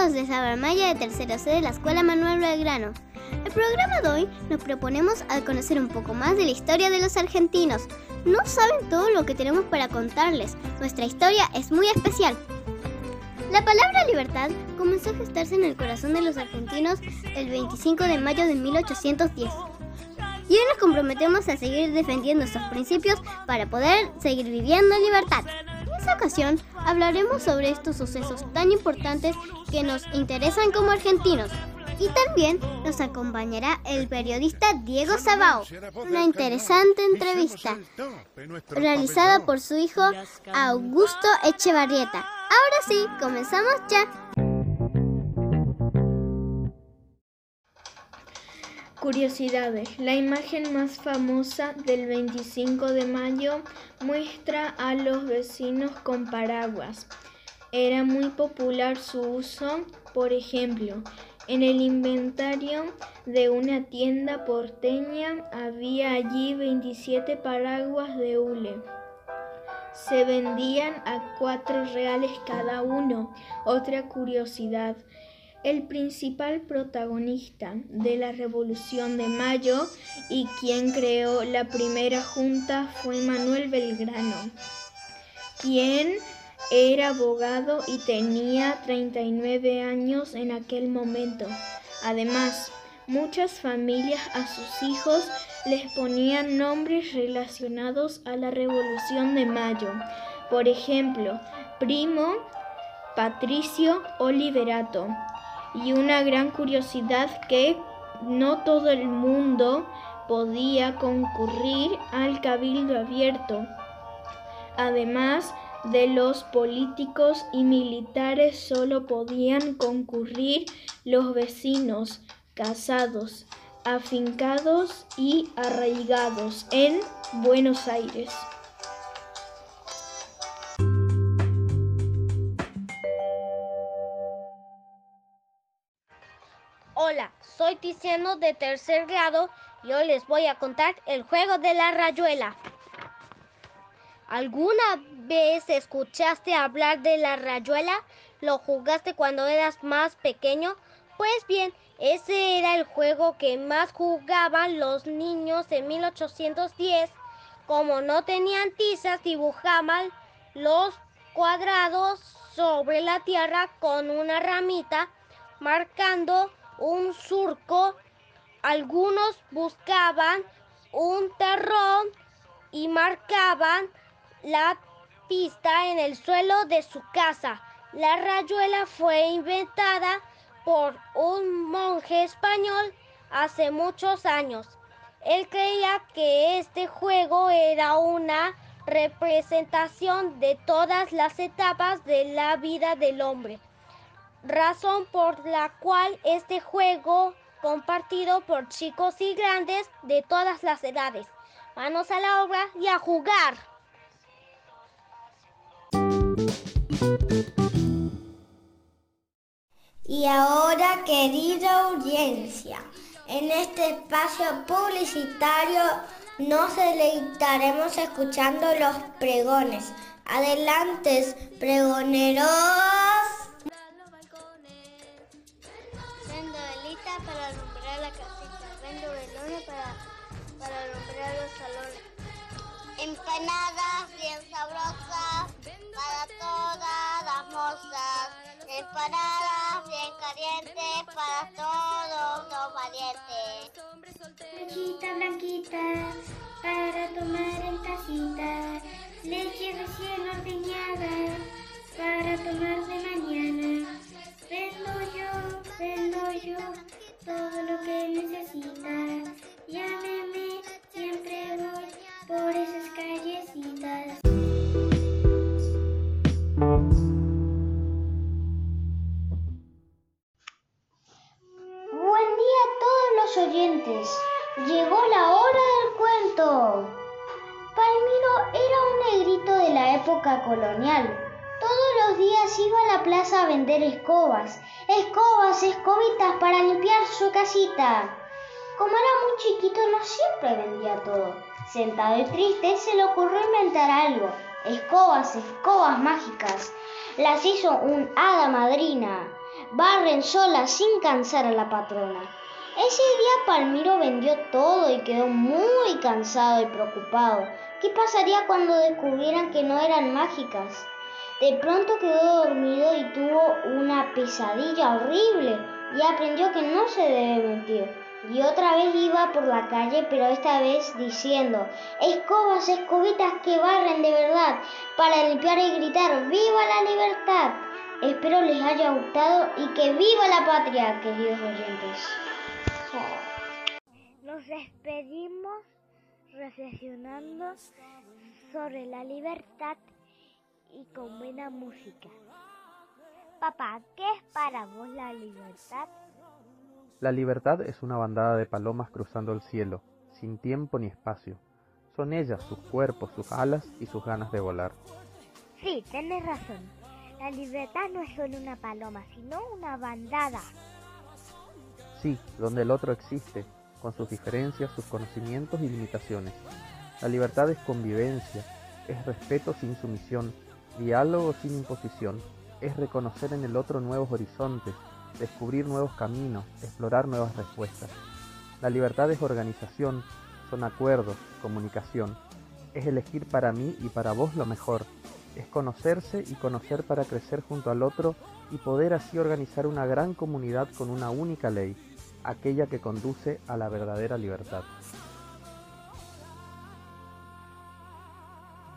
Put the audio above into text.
todos de Sabarmaya de tercera C de la Escuela Manuel Belgrano. El programa de hoy nos proponemos al conocer un poco más de la historia de los argentinos. No saben todo lo que tenemos para contarles. Nuestra historia es muy especial. La palabra libertad comenzó a gestarse en el corazón de los argentinos el 25 de mayo de 1810. Y hoy nos comprometemos a seguir defendiendo estos principios para poder seguir viviendo en libertad. Esta ocasión hablaremos sobre estos sucesos tan importantes que nos interesan como argentinos. Y también nos acompañará el periodista Diego Sabao, una interesante entrevista realizada por su hijo Augusto Echevarrieta. Ahora sí, comenzamos ya. Curiosidades. La imagen más famosa del 25 de mayo muestra a los vecinos con paraguas. Era muy popular su uso, por ejemplo, en el inventario de una tienda porteña había allí 27 paraguas de hule. Se vendían a cuatro reales cada uno. Otra curiosidad. El principal protagonista de la Revolución de Mayo y quien creó la primera junta fue Manuel Belgrano, quien era abogado y tenía 39 años en aquel momento. Además, muchas familias a sus hijos les ponían nombres relacionados a la Revolución de Mayo. Por ejemplo, Primo, Patricio o Liberato. Y una gran curiosidad que no todo el mundo podía concurrir al cabildo abierto. Además, de los políticos y militares solo podían concurrir los vecinos casados, afincados y arraigados en Buenos Aires. Hola, soy Tiziano de tercer grado y hoy les voy a contar el juego de la rayuela. ¿Alguna vez escuchaste hablar de la rayuela? ¿Lo jugaste cuando eras más pequeño? Pues bien, ese era el juego que más jugaban los niños en 1810. Como no tenían tizas, dibujaban los cuadrados sobre la tierra con una ramita, marcando un surco. Algunos buscaban un terrón y marcaban la pista en el suelo de su casa. La rayuela fue inventada por un monje español hace muchos años. Él creía que este juego era una representación de todas las etapas de la vida del hombre, razón por la cual este juego compartido por chicos y grandes de todas las edades. Manos a la obra y a jugar. Y ahora, querida audiencia, en este espacio publicitario nos deleitaremos escuchando los pregones. Adelante, pregoneros. Para alumbrar los salones. Empanadas bien sabrosas para todas las mozas. Empanadas bien calientes para todos los valientes. Lechita blanquita para tomar en tacita. Leche recién ordeñada para tomar Llegó la hora del cuento. Palmiro era un negrito de la época colonial. Todos los días iba a la plaza a vender escobas, escobas, escobitas para limpiar su casita. Como era muy chiquito no siempre vendía todo. Sentado y triste se le ocurrió inventar algo. Escobas, escobas mágicas. Las hizo un hada madrina. barren solas sin cansar a la patrona. Ese día Palmiro vendió todo y quedó muy cansado y preocupado. ¿Qué pasaría cuando descubrieran que no eran mágicas? De pronto quedó dormido y tuvo una pesadilla horrible y aprendió que no se debe mentir. Y otra vez iba por la calle, pero esta vez diciendo, escobas, escobitas que barren de verdad, para limpiar y gritar, ¡Viva la libertad! Espero les haya gustado y que viva la patria, queridos oyentes. Nos despedimos reflexionando sobre la libertad y con buena música. Papá, ¿qué es para vos la libertad? La libertad es una bandada de palomas cruzando el cielo, sin tiempo ni espacio. Son ellas, sus cuerpos, sus alas y sus ganas de volar. Sí, tenés razón. La libertad no es solo una paloma, sino una bandada. Sí, donde el otro existe, con sus diferencias, sus conocimientos y limitaciones. La libertad es convivencia, es respeto sin sumisión, diálogo sin imposición, es reconocer en el otro nuevos horizontes, descubrir nuevos caminos, explorar nuevas respuestas. La libertad es organización, son acuerdos, comunicación, es elegir para mí y para vos lo mejor, es conocerse y conocer para crecer junto al otro y poder así organizar una gran comunidad con una única ley, aquella que conduce a la verdadera libertad.